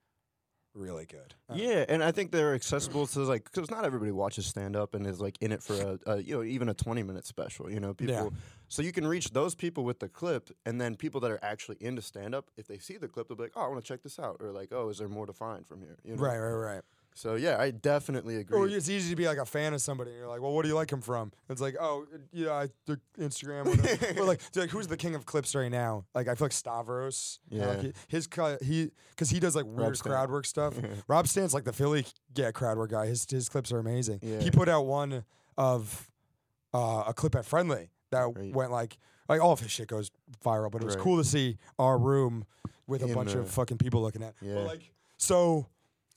C: really good. Uh,
B: Yeah, and I think they're accessible to like because not everybody watches stand up and is like in it for a, a you know even a twenty minute special. You know, people.
C: Yeah.
B: So you can reach those people with the clip, and then people that are actually into stand up, if they see the clip, they'll be like, "Oh, I want to check this out," or like, "Oh, is there more to find from here?" You know?
C: Right, right, right.
B: So yeah, I definitely agree.
C: Or it's easy to be like a fan of somebody. And you're like, well, what do you like him from? It's like, oh, yeah, I, the Instagram. Whatever. like, like, who's the king of clips right now? Like, I feel like Stavros. know, like,
B: Yeah.
C: he- his he, because he does like weird crowd work stuff. Rob Stan's like the Philly yeah crowd work guy. His his clips are amazing.
B: Yeah.
C: He put out one of uh, a clip at Friendly that
B: Right.
C: went like like all of his shit goes viral. But it was
B: Right.
C: cool to see our room with a
B: In
C: bunch
B: the-
C: of fucking people looking at.
B: Yeah.
C: But like so.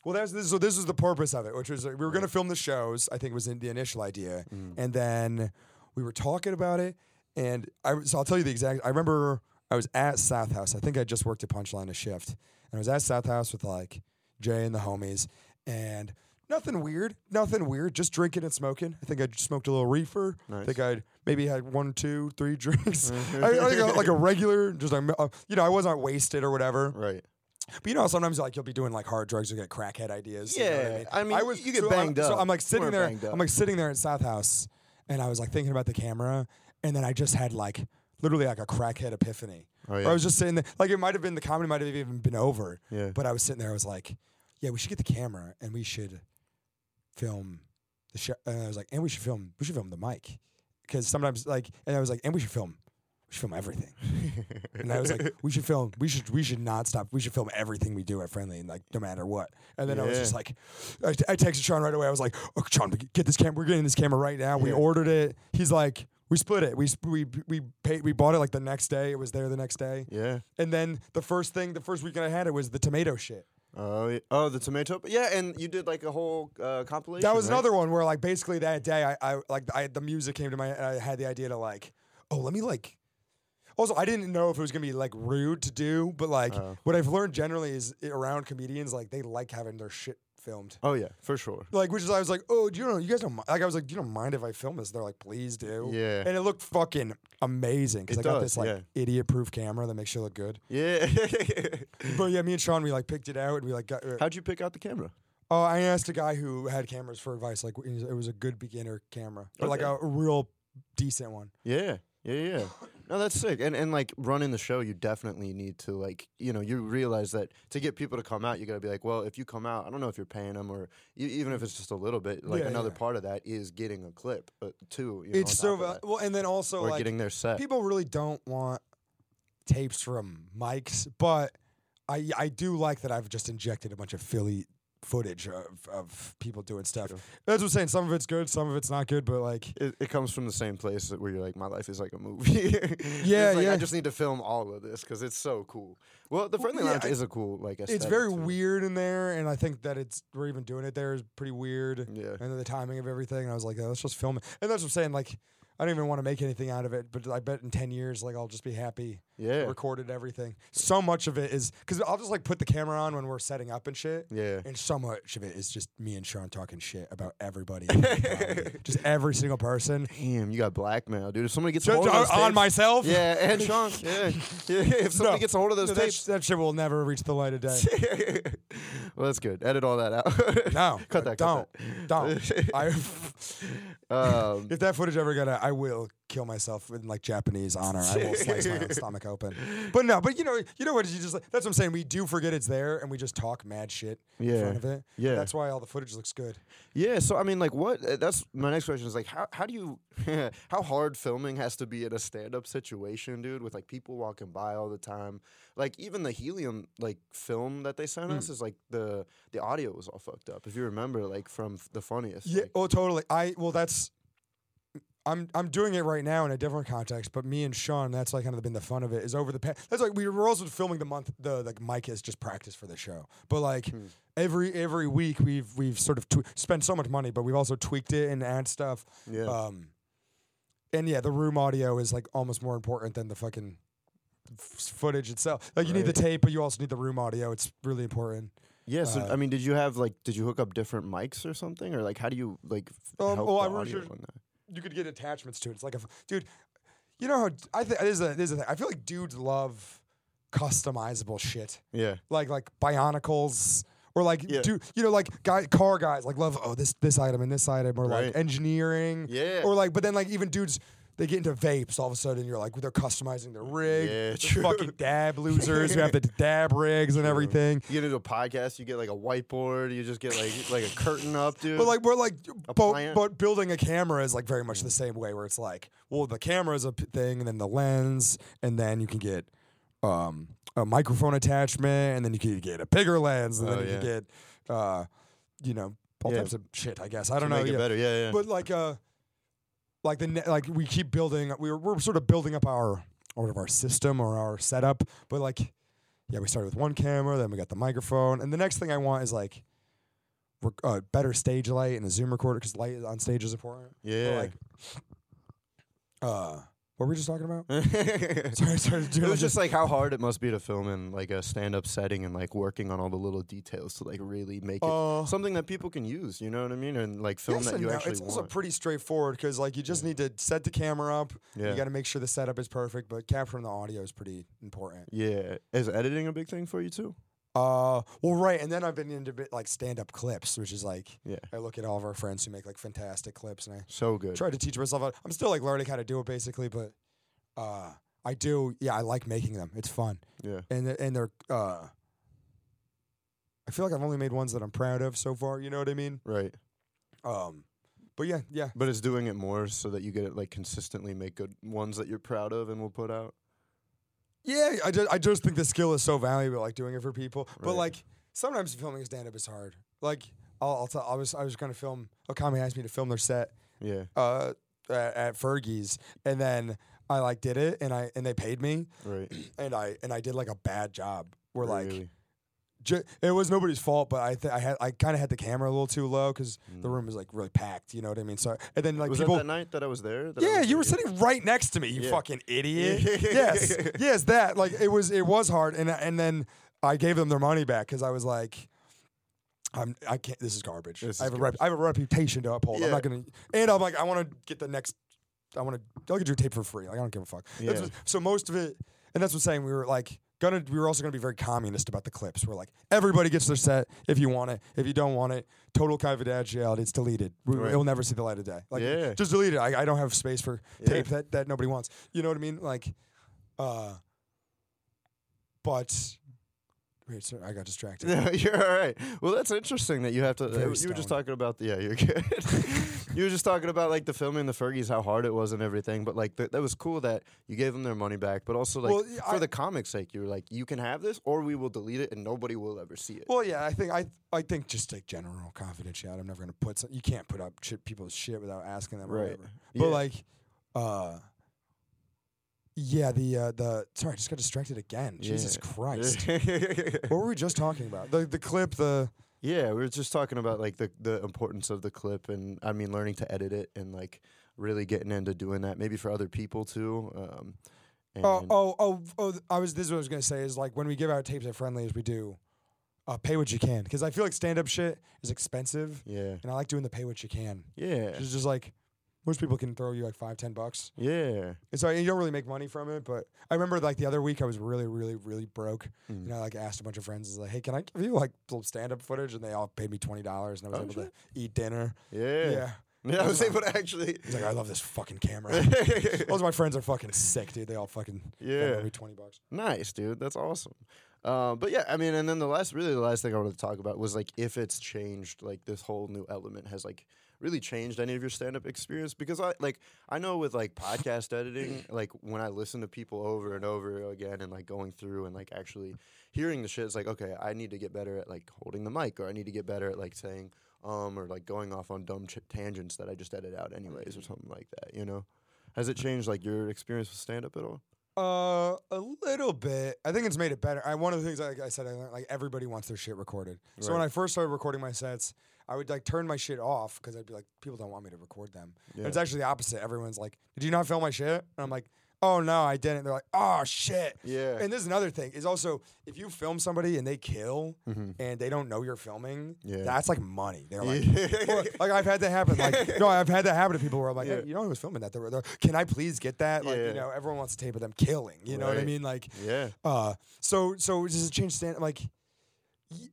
C: Well, that's this. So this was the purpose of it, which was like, we were going to film the shows. I think was in the initial idea,
B: Mm.
C: and then we were talking about it. And I so I'll tell you the exact. I remember I was at South House. I think I just worked at Punchline a shift, and I was at South House with like Jay and the homies, and nothing weird, nothing weird, just drinking and smoking. I think I smoked a little reefer. I think I maybe had one, two, three drinks. I, I think like a regular, just like uh, you know, I wasn't wasted or whatever.
B: right.
C: But you know, sometimes like you'll be doing like hard drugs, you get crackhead ideas. you know what
B: Yeah, I mean, I was, you get
C: so
B: banged
C: I'm, So. I'm like sitting there. I'm like sitting there at South House, and I was like thinking about the camera, and then I just had like literally like a crackhead epiphany.
B: Oh yeah.
C: I was just sitting there, like it might have been the comedy might have even been over,
B: yeah.
C: but I was sitting there. I was like, yeah, we should get the camera and we should film the show. And I was like, and we should film. We should film the mic because sometimes like, and I was like, and we should film. We should film everything. And I was like, we should film. We should. We should not stop. We should film everything we do at Friendly, and like no matter what. And then I was
B: Yeah.
C: just like, I, I texted Sean right away. I was like, oh, Sean, get this camera. We're getting this camera right now. We
B: Yeah.
C: ordered it. He's like, we split it. We sp- we we paid. We bought it like the next day. It was there the next day.
B: yeah.
C: And then the first thing, the first weekend I had it was the tomato shit.
B: Oh, oh, the tomato. Yeah, and you did like a whole uh, compilation.
C: That was
B: right?
C: another one where like basically that day I, I like I the music came to my I had the idea to like oh let me like also I didn't know if it was gonna be like rude to do but like
B: Oh.
C: what I've learned generally is around comedians like they like having their shit filmed
B: Oh yeah, for sure.
C: like which is I was like oh do you know you guys don't mi-? like I was like do you don't mind if I film this they're like please do
B: Yeah.
C: and it looked fucking amazing because
B: It
C: I got
B: does,
C: this like
B: yeah.
C: idiot proof camera that makes you look good
B: Yeah.
C: but yeah me and Sean we like picked it out and we like got uh,
B: How'd you pick out the camera?
C: Oh, I asked a guy who had cameras for advice. Like it was- it was a good beginner camera, but like
B: Okay.
C: a, a real decent one.
B: Yeah. Yeah, yeah. No, that's sick. And and like running the show, you definitely need to like you know you realize that to get people to come out, you got to be like, well, if you come out, I don't know if you're paying them or even if it's just a little bit. Like
C: Yeah,
B: another
C: yeah.
B: part of that is getting a clip, uh, but two, you know,
C: it's so
B: top of
C: val-
B: that.
C: well, and then also
B: or
C: like
B: getting their set.
C: people really don't want tapes from mics, but I I do like that I've just injected a bunch of Philly footage of, of people doing stuff. That's what I'm saying. Some of it's good, some of it's not good, but like
B: it, it comes from the same place where you're like, my life is like a movie.
C: Yeah,
B: like,
C: yeah.
B: I just need to film all of this because it's so cool. Well, the
C: Well,
B: friendly
C: yeah,
B: lounge
C: I-
B: is a cool like.
C: it's very
B: too.
C: weird in there, and I think that it's we're even doing it there is pretty weird.
B: Yeah.
C: and then the timing of everything. And I was like, oh, let's just film it. And that's what I'm saying. Like, I don't even want to make anything out of it, but I bet in 10 years, like, I'll just be happy.
B: Yeah.
C: Recorded everything. So much of it is because I'll just like put the camera on when we're setting up and shit.
B: Yeah.
C: And so much of it is just me and Sean talking shit about everybody. just every single person.
B: Damn, you got blackmail, dude. If somebody gets a hold of those
C: on
B: tapes-
C: myself.
B: Yeah, and Sean. Yeah. yeah. If somebody
C: No.
B: gets a hold of those
C: No, that,
B: tapes.
C: sh- that shit will never reach the light of day.
B: well, that's good. Edit all that out.
C: No,
B: cut that.
C: don't,
B: Cut
C: don't. I,
B: um,
C: if that footage ever got out, I will kill myself in like Japanese honor. I will slice my own stomach open. But no, but you know, you know what? You just like, that's what I'm saying. We do forget it's there, and we just talk mad shit in front of it.
B: Yeah.
C: that's why all the footage looks good.
B: Yeah, so I mean, like, what? uh, That's my next question is like, how how do you, how hard filming has to be in a stand up situation, dude, with like people walking by all the time. Like even the helium like film that they sent
C: Hmm.
B: us is like the the audio was all fucked up. If you remember, like from the funniest.
C: Yeah.
B: like-
C: Oh, totally. I well, that's. I'm I'm doing it right now in a different context, but me and Sean, that's like kind of been the fun of it. Is over the past. That's like we were also filming the month. The like mic is just practice for the show, but like
B: Hmm.
C: every every week we've we've sort of tw- spent so much money, but we've also tweaked it and add stuff.
B: yeah.
C: Um, and yeah, the room audio is like almost more important than the fucking f- footage itself. Like you need the tape, but you also need the room audio. It's really important.
B: Yeah. So
C: Uh,
B: I mean, did you have like, did you hook up different mics or something, or like, how do you like f-
C: Um,
B: help
C: well,
B: the
C: I'm
B: audio
C: sure-
B: on that?
C: You could get attachments to it. It's like a dude. You know how I think this is a this is a thing. I feel like dudes love customizable shit,
B: Yeah.
C: like like Bionicles or like
B: Yeah.
C: dude. You know, like guy car guys like love oh this this item and this item or
B: Right.
C: like engineering
B: Yeah.
C: or like but then like even dudes. They get into vapes. All of a sudden, you're like, they're customizing their rig.
B: Yeah, true.
C: Fucking dab losers who have the dab rigs and everything.
B: You get into a podcast, you get like a whiteboard, you just get like like a curtain up, dude.
C: But like we're like, but, but building a camera is like very much the same way, where it's like, well, the camera is a p- thing, and then the lens, and then you can get um, a microphone attachment, and then you can get a bigger lens, and
B: Oh,
C: then you
B: yeah.
C: can get, uh, you know, all
B: Yeah.
C: types of shit. I guess I don't know.
B: make
C: yeah.
B: better. Yeah, yeah.
C: But like, uh, like the ne- like we keep building. We're we're sort of building up our sort of our system or our setup, but like, yeah, we started with one camera, then we got the microphone, and the next thing I want is like. rec- Uh, better stage light and a Zoom recorder because light on stage is important. But,
B: yeah.
C: like, uh, what were we just talking about?
B: it
C: Sorry, sorry. Doing
B: was just like how hard it must be to film in like a stand-up setting and like working on all the little details to like really make it
C: uh,
B: something that people can use. You know what I mean? And like film
C: yes
B: that you
C: no.
B: actually
C: It's
B: want.
C: also pretty straightforward because like you just need to set the camera up.
B: yeah.
C: You got to make sure the setup is perfect, but capturing the audio is pretty important.
B: yeah. Is editing a big thing for you too?
C: Uh, well, right, and then I've been into bit like stand-up clips, which is like
B: Yeah.
C: I look at all of our friends who make like fantastic clips, and I
B: So good.
C: try to teach myself. How, I'm still like learning how to do it basically, but uh, I do. Yeah, I like making them. It's fun,
B: Yeah.
C: and they're- and they're. Uh, I feel like I've only made ones that I'm proud of so far. You know what I mean?
B: Right.
C: Um, but yeah, yeah.
B: But it's doing it more so that you get it like consistently make good ones that you're proud of and will put out.
C: Yeah, I just I just think the skill is so valuable, like doing it for people. But like sometimes filming a stand up is hard. Like I'll, I'll tell, I was I was gonna film. Okami asked me to film their set
B: Yeah.
C: uh at, at Fergie's, and then I like did it, and I and they paid me,
B: Right.
C: and I and I did like a bad job. Where like It was nobody's fault, but I th- I had I kind of had the camera a little too low because the
B: Mm.
C: room was like really packed. You know what I mean? So and then like
B: was
C: people.
B: that that night that I was there?
C: Yeah,
B: was
C: you were sitting right next to me, you
B: Yeah.
C: fucking idiot. Yes, yes, that like it was it was hard, and and then I gave them their money back because I was like, I'm I can't. This is garbage.
B: This
C: I have
B: is
C: a rep, I have a reputation to uphold. I'm not gonna. And I'm like, I want to get the next. I want to. I'll get your tape for free. Like I don't give a fuck.
B: Yeah.
C: what- so most of it, and that's what I'm saying. We were like gonna. We were also gonna be very communist about the clips. We're like, everybody gets their set if you want it. If you don't want it, total confidentiality. It's deleted. We,
B: Right.
C: It'll never see the light of day. Like
B: Yeah.
C: just delete it. I, I don't have space for
B: Yeah.
C: tape that, that nobody wants. You know what I mean? Like, uh, but wait, sorry, I got distracted.
B: No, you're all right. Well, that's interesting that you have to.
C: Very
B: you were just talking about the. Yeah, you're good. you were just talking about like the filming the Fergies, how hard it was and everything. But like th- that was cool that you gave them their money back. But also like
C: Well,
B: for
C: I-
B: the comic's sake, you were like, you can have this, or we will delete it, and nobody will ever see it.
C: Well, yeah, I think I I think just like general confidentiality. I'm never gonna put some, you can't put up shit, people's shit without asking them or
B: Right.
C: whatever. But
B: Yeah.
C: like, uh, yeah, the uh, the sorry, I just got distracted again. Jesus Christ, what were we just talking about? The the clip, the
B: Yeah, we were just talking about like the the importance of the clip, and I mean learning to edit it, and like really getting into doing that, maybe for other people too. Um, and
C: oh oh oh oh. I was this is what I was gonna say is like when we give out tapes at Friendlies, we do. Uh, pay what you can because I feel like stand up shit is expensive,
B: yeah,
C: and I like doing the pay what you can.
B: yeah,
C: It's just like most people can throw you like five, ten bucks.
B: yeah.
C: And so you don't really make money from it. But I remember like the other week I was really, really, really broke.
B: Mm.
C: And I like asked a bunch of friends, is like, hey, can I give you like some stand up footage? And they all paid me twenty dollars and I was
B: Oh,
C: able
B: shit.
C: to eat dinner.
B: Yeah.
C: Yeah.
B: Yeah, I was able to actually.
C: He's like, I love this fucking camera. Most of my friends are fucking sick, dude. They all fucking
B: yeah.
C: me twenty bucks.
B: Nice, dude. That's awesome. Uh, but yeah, I mean, and then the last, really, the last thing I wanted to talk about was like if it's changed, like this whole new element has like really changed any of your stand-up experience because I like I know with like podcast editing, like when I listen to people over and over again and like going through and like actually hearing the shit, it's like okay, I need to get better at like holding the mic or I need to get better at like saying um or like going off on dumb ch- tangents that I just edit out anyways or something like that. You know, has it changed like your experience with stand-up at all?
C: Uh, a little bit. I think it's made it better. I one of the things like I said, I learned like everybody wants their shit recorded. So when I first started recording my sets, I would like turn my shit off because I'd be like, people don't want me to record them. And it's actually the opposite. Everyone's like, "Did you not film my shit?" And I'm like, "Oh no, I didn't." They're like, "Oh shit."
B: Yeah.
C: And this is another thing is also if you film somebody and they kill and they don't know you're filming,
B: Mm-hmm. Yeah.
C: that's like money. They're like,
B: Yeah.
C: like I've had that happen. Like no, I've had that happen to people where I'm like,
B: Yeah.
C: hey, you know who was filming that? They're, they're, Can I please get that? Like
B: Yeah.
C: you know, everyone wants a tape of them killing. You know what I mean? Like
B: yeah.
C: uh, so so does it change stand like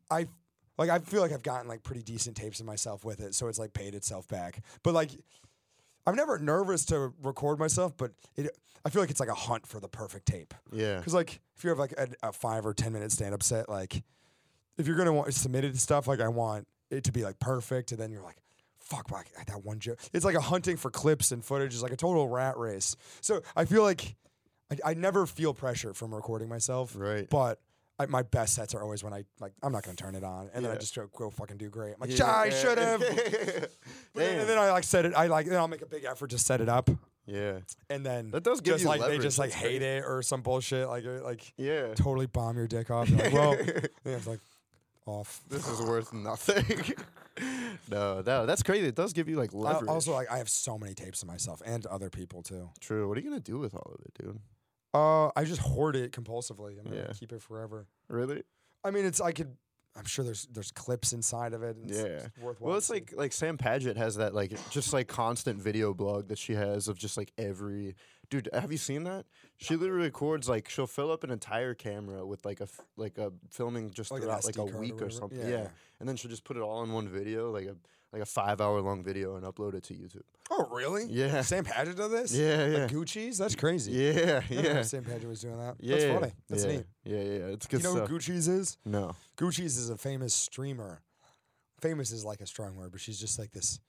C: I like I feel like I've gotten like pretty decent tapes of myself with it, so it's like paid itself back. But like I'm never nervous to record myself, but it I feel like it's like a hunt for the perfect tape.
B: Yeah.
C: Because like if you have like a, a five or ten minute stand up set, like if you're gonna want submitted stuff, like I want it to be like perfect, and then you're like. Fuck, like that one joke. It's like a hunting for clips and footage. It's like a total rat race. So I feel like I, I never feel pressure from recording myself.
B: Right.
C: But I, my best sets are always when I like I'm not gonna turn it on, and then I just go, go fucking do great. I'm like,
B: Yeah.
C: yeah, I should have. And then I like set it. I like then I'll make a big effort to set it up,
B: yeah.
C: and then
B: That does give
C: just
B: you
C: like they just like
B: That's
C: hate
B: great.
C: it or some bullshit like uh, like
B: Yeah.
C: totally bomb your dick off. Like, well, then it's like off.
B: This is worth nothing. no, no, that's crazy. It does give you like leverage.
C: also, like I have so many tapes of myself and other people too.
B: True. What are you gonna do with all of it, dude?
C: Uh, I just hoard it compulsively. I'm gonna
B: Yeah.
C: keep it forever.
B: Really?
C: I mean, it's I could. I'm sure there's there's clips inside of it. And it's,
B: Yeah.
C: it's worthwhile.
B: Well,
C: to
B: it's
C: see.
B: like like Sam Paget has that like just like constant video blog that she has of just like every dude. Have you seen that? She literally records like she'll fill up an entire camera with like a f- like a filming just
C: Like an
B: throughout like
C: SD
B: a
C: card or
B: week or,
C: whatever.
B: something.
C: Yeah,
B: Yeah.
C: yeah.
B: and then she'll just put it all in one video, like a like a five hour long video, and upload it to YouTube.
C: Oh, really?
B: Yeah.
C: Sam Paget does this?
B: Yeah, yeah,
C: Like Gucci's? That's crazy.
B: yeah, yeah.
C: Sam Paget was doing that.
B: Yeah,
C: That's funny. That's
B: yeah,
C: neat.
B: Yeah, yeah, yeah. It's good
C: you know
B: stuff.
C: who Gucci's is?
B: no.
C: Gucci's is a famous streamer. Famous is like a strong word, but she's just like this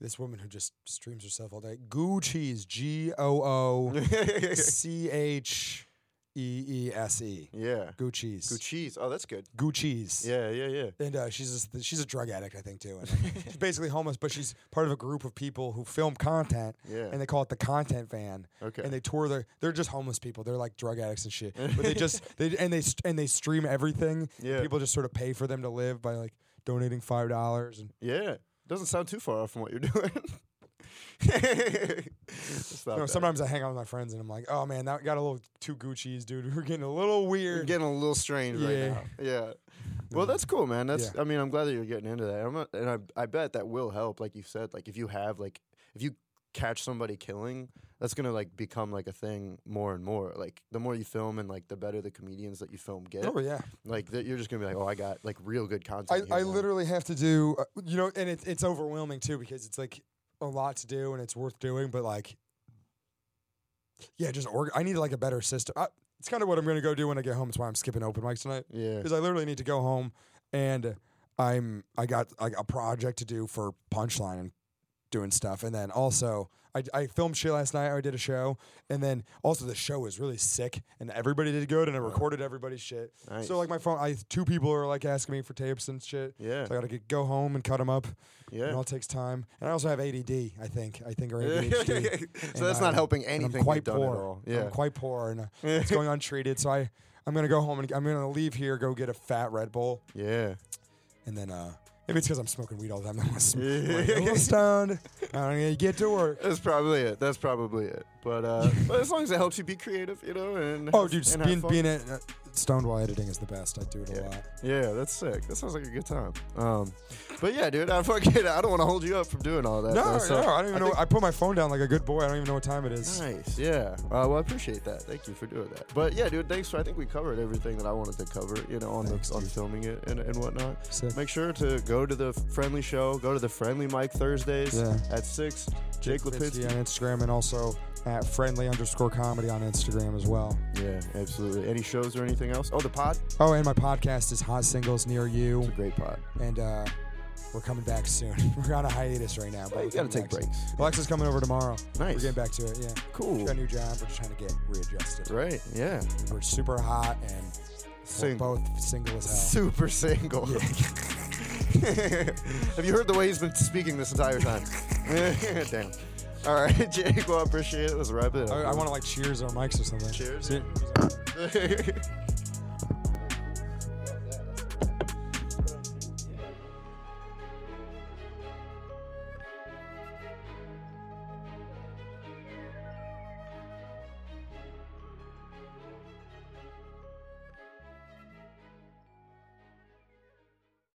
C: this woman who just streams herself all day. Gucci's G O O C H E E S E.
B: yeah.
C: Gucci's.
B: Gucci's. Oh, that's good.
C: Gucci's.
B: Yeah, yeah, yeah.
C: And uh, she's just, she's a drug addict, I think, too. And uh, she's basically homeless, but she's part of a group of people who film content,
B: Yeah.
C: and they call it the content van.
B: Okay.
C: And they tour their. They're just homeless people. They're like drug addicts and shit. But they just they and they and they stream everything.
B: Yeah.
C: People just sort of pay for them to live by like donating five dollars and.
B: Yeah. Doesn't sound too far off from what you're doing. It's
C: You know, sometimes I hang out with my friends and I'm like, oh man, that got a little too Gucci's, dude. We're getting a little weird.
B: getting a little strange right
C: Yeah.
B: now. Yeah. Well, that's cool, man. That's.
C: Yeah.
B: I mean, I'm glad that you're getting into that. Not, and I, I bet that will help. Like you said, like if you have like if you catch somebody killing, that's gonna like become like a thing more and more. Like the more you film and like the better the comedians that you film get.
C: Oh yeah,
B: Like that, you're just gonna be like, oh, I got like real good content.
C: I, I literally have to do, uh, you know, and it, it's overwhelming too because it's like a lot to do and it's worth doing, but like, yeah, just org- I need like a better system. I, it's kind of what I'm gonna go do when I get home. That's why I'm skipping open mics tonight
B: Yeah.
C: because I literally need to go home and I'm I got like a project to do for Punchline and doing stuff, and then also. I, I filmed shit last night. I did a show, and then also the show was really sick, and everybody did good, and I recorded everybody's shit.
B: Nice.
C: So like my phone, I two people are like asking me for tapes and shit.
B: Yeah.
C: So I gotta get, go home and cut them up.
B: Yeah, it
C: all takes time, and I also have ADD. I think I think or ADHD.
B: so that's
C: I-
B: not helping anything
C: I'm quite poor.
B: Yeah.
C: I'm quite poor, and uh, it's going untreated. So I I'm gonna go home and I'm gonna leave here, go get a fat Red Bull,
B: yeah.
C: and then uh maybe it's because I'm smoking weed all the time. I'm like, a little stoned. I'm gonna get to work.
B: That's probably it. That's probably it. But uh, but as long as it helps you be creative, you know, and
C: Oh, dude,
B: and
C: being being at, stoned while editing is the best. I do it a
B: Yeah.
C: lot.
B: Yeah, that's sick. That sounds like a good time. Um, but yeah, dude, I fucking I don't want to hold you up from doing all that.
C: No,
B: though, so
C: no, I don't even know.
B: think-
C: I put my phone down like a good boy. I don't even know what time it is.
B: Nice, yeah. Uh, well, I appreciate that. Thank you for doing that. But yeah, dude, thanks. For, I think we covered everything that I wanted to cover. You know, on
C: Thanks,
B: the on
C: dude.
B: filming it and, and whatnot.
C: Sick.
B: Make sure to go to the friendly show. Go to the friendly mic Thursdays
C: Yeah.
B: at six. Jake
C: Lipinski
B: Lipinski.
C: on Instagram and also at friendly underscore comedy on Instagram as well.
B: Yeah, absolutely. Any shows or anything else? Oh, the pod.
C: Oh, and my podcast is Hot Singles Near You,
B: It's a great pod.
C: and uh, we're coming back soon. we're on a hiatus right now. But
B: you
C: we're
B: gotta take
C: back soon.
B: breaks.
C: Alexa's coming over tomorrow.
B: Nice.
C: We're getting back to it. Yeah,
B: Cool.
C: She's got a new job. We're just trying to get readjusted.
B: Right. Yeah.
C: We're super hot and we're
B: Single.
C: both single as hell.
B: Super single.
C: Yeah.
B: Have you heard the way he's been speaking this entire time? Damn. All right, Jake. Well, I appreciate it. Let's wrap it up.
C: I, I want to like cheers our mics or something.
B: Cheers.
C: See-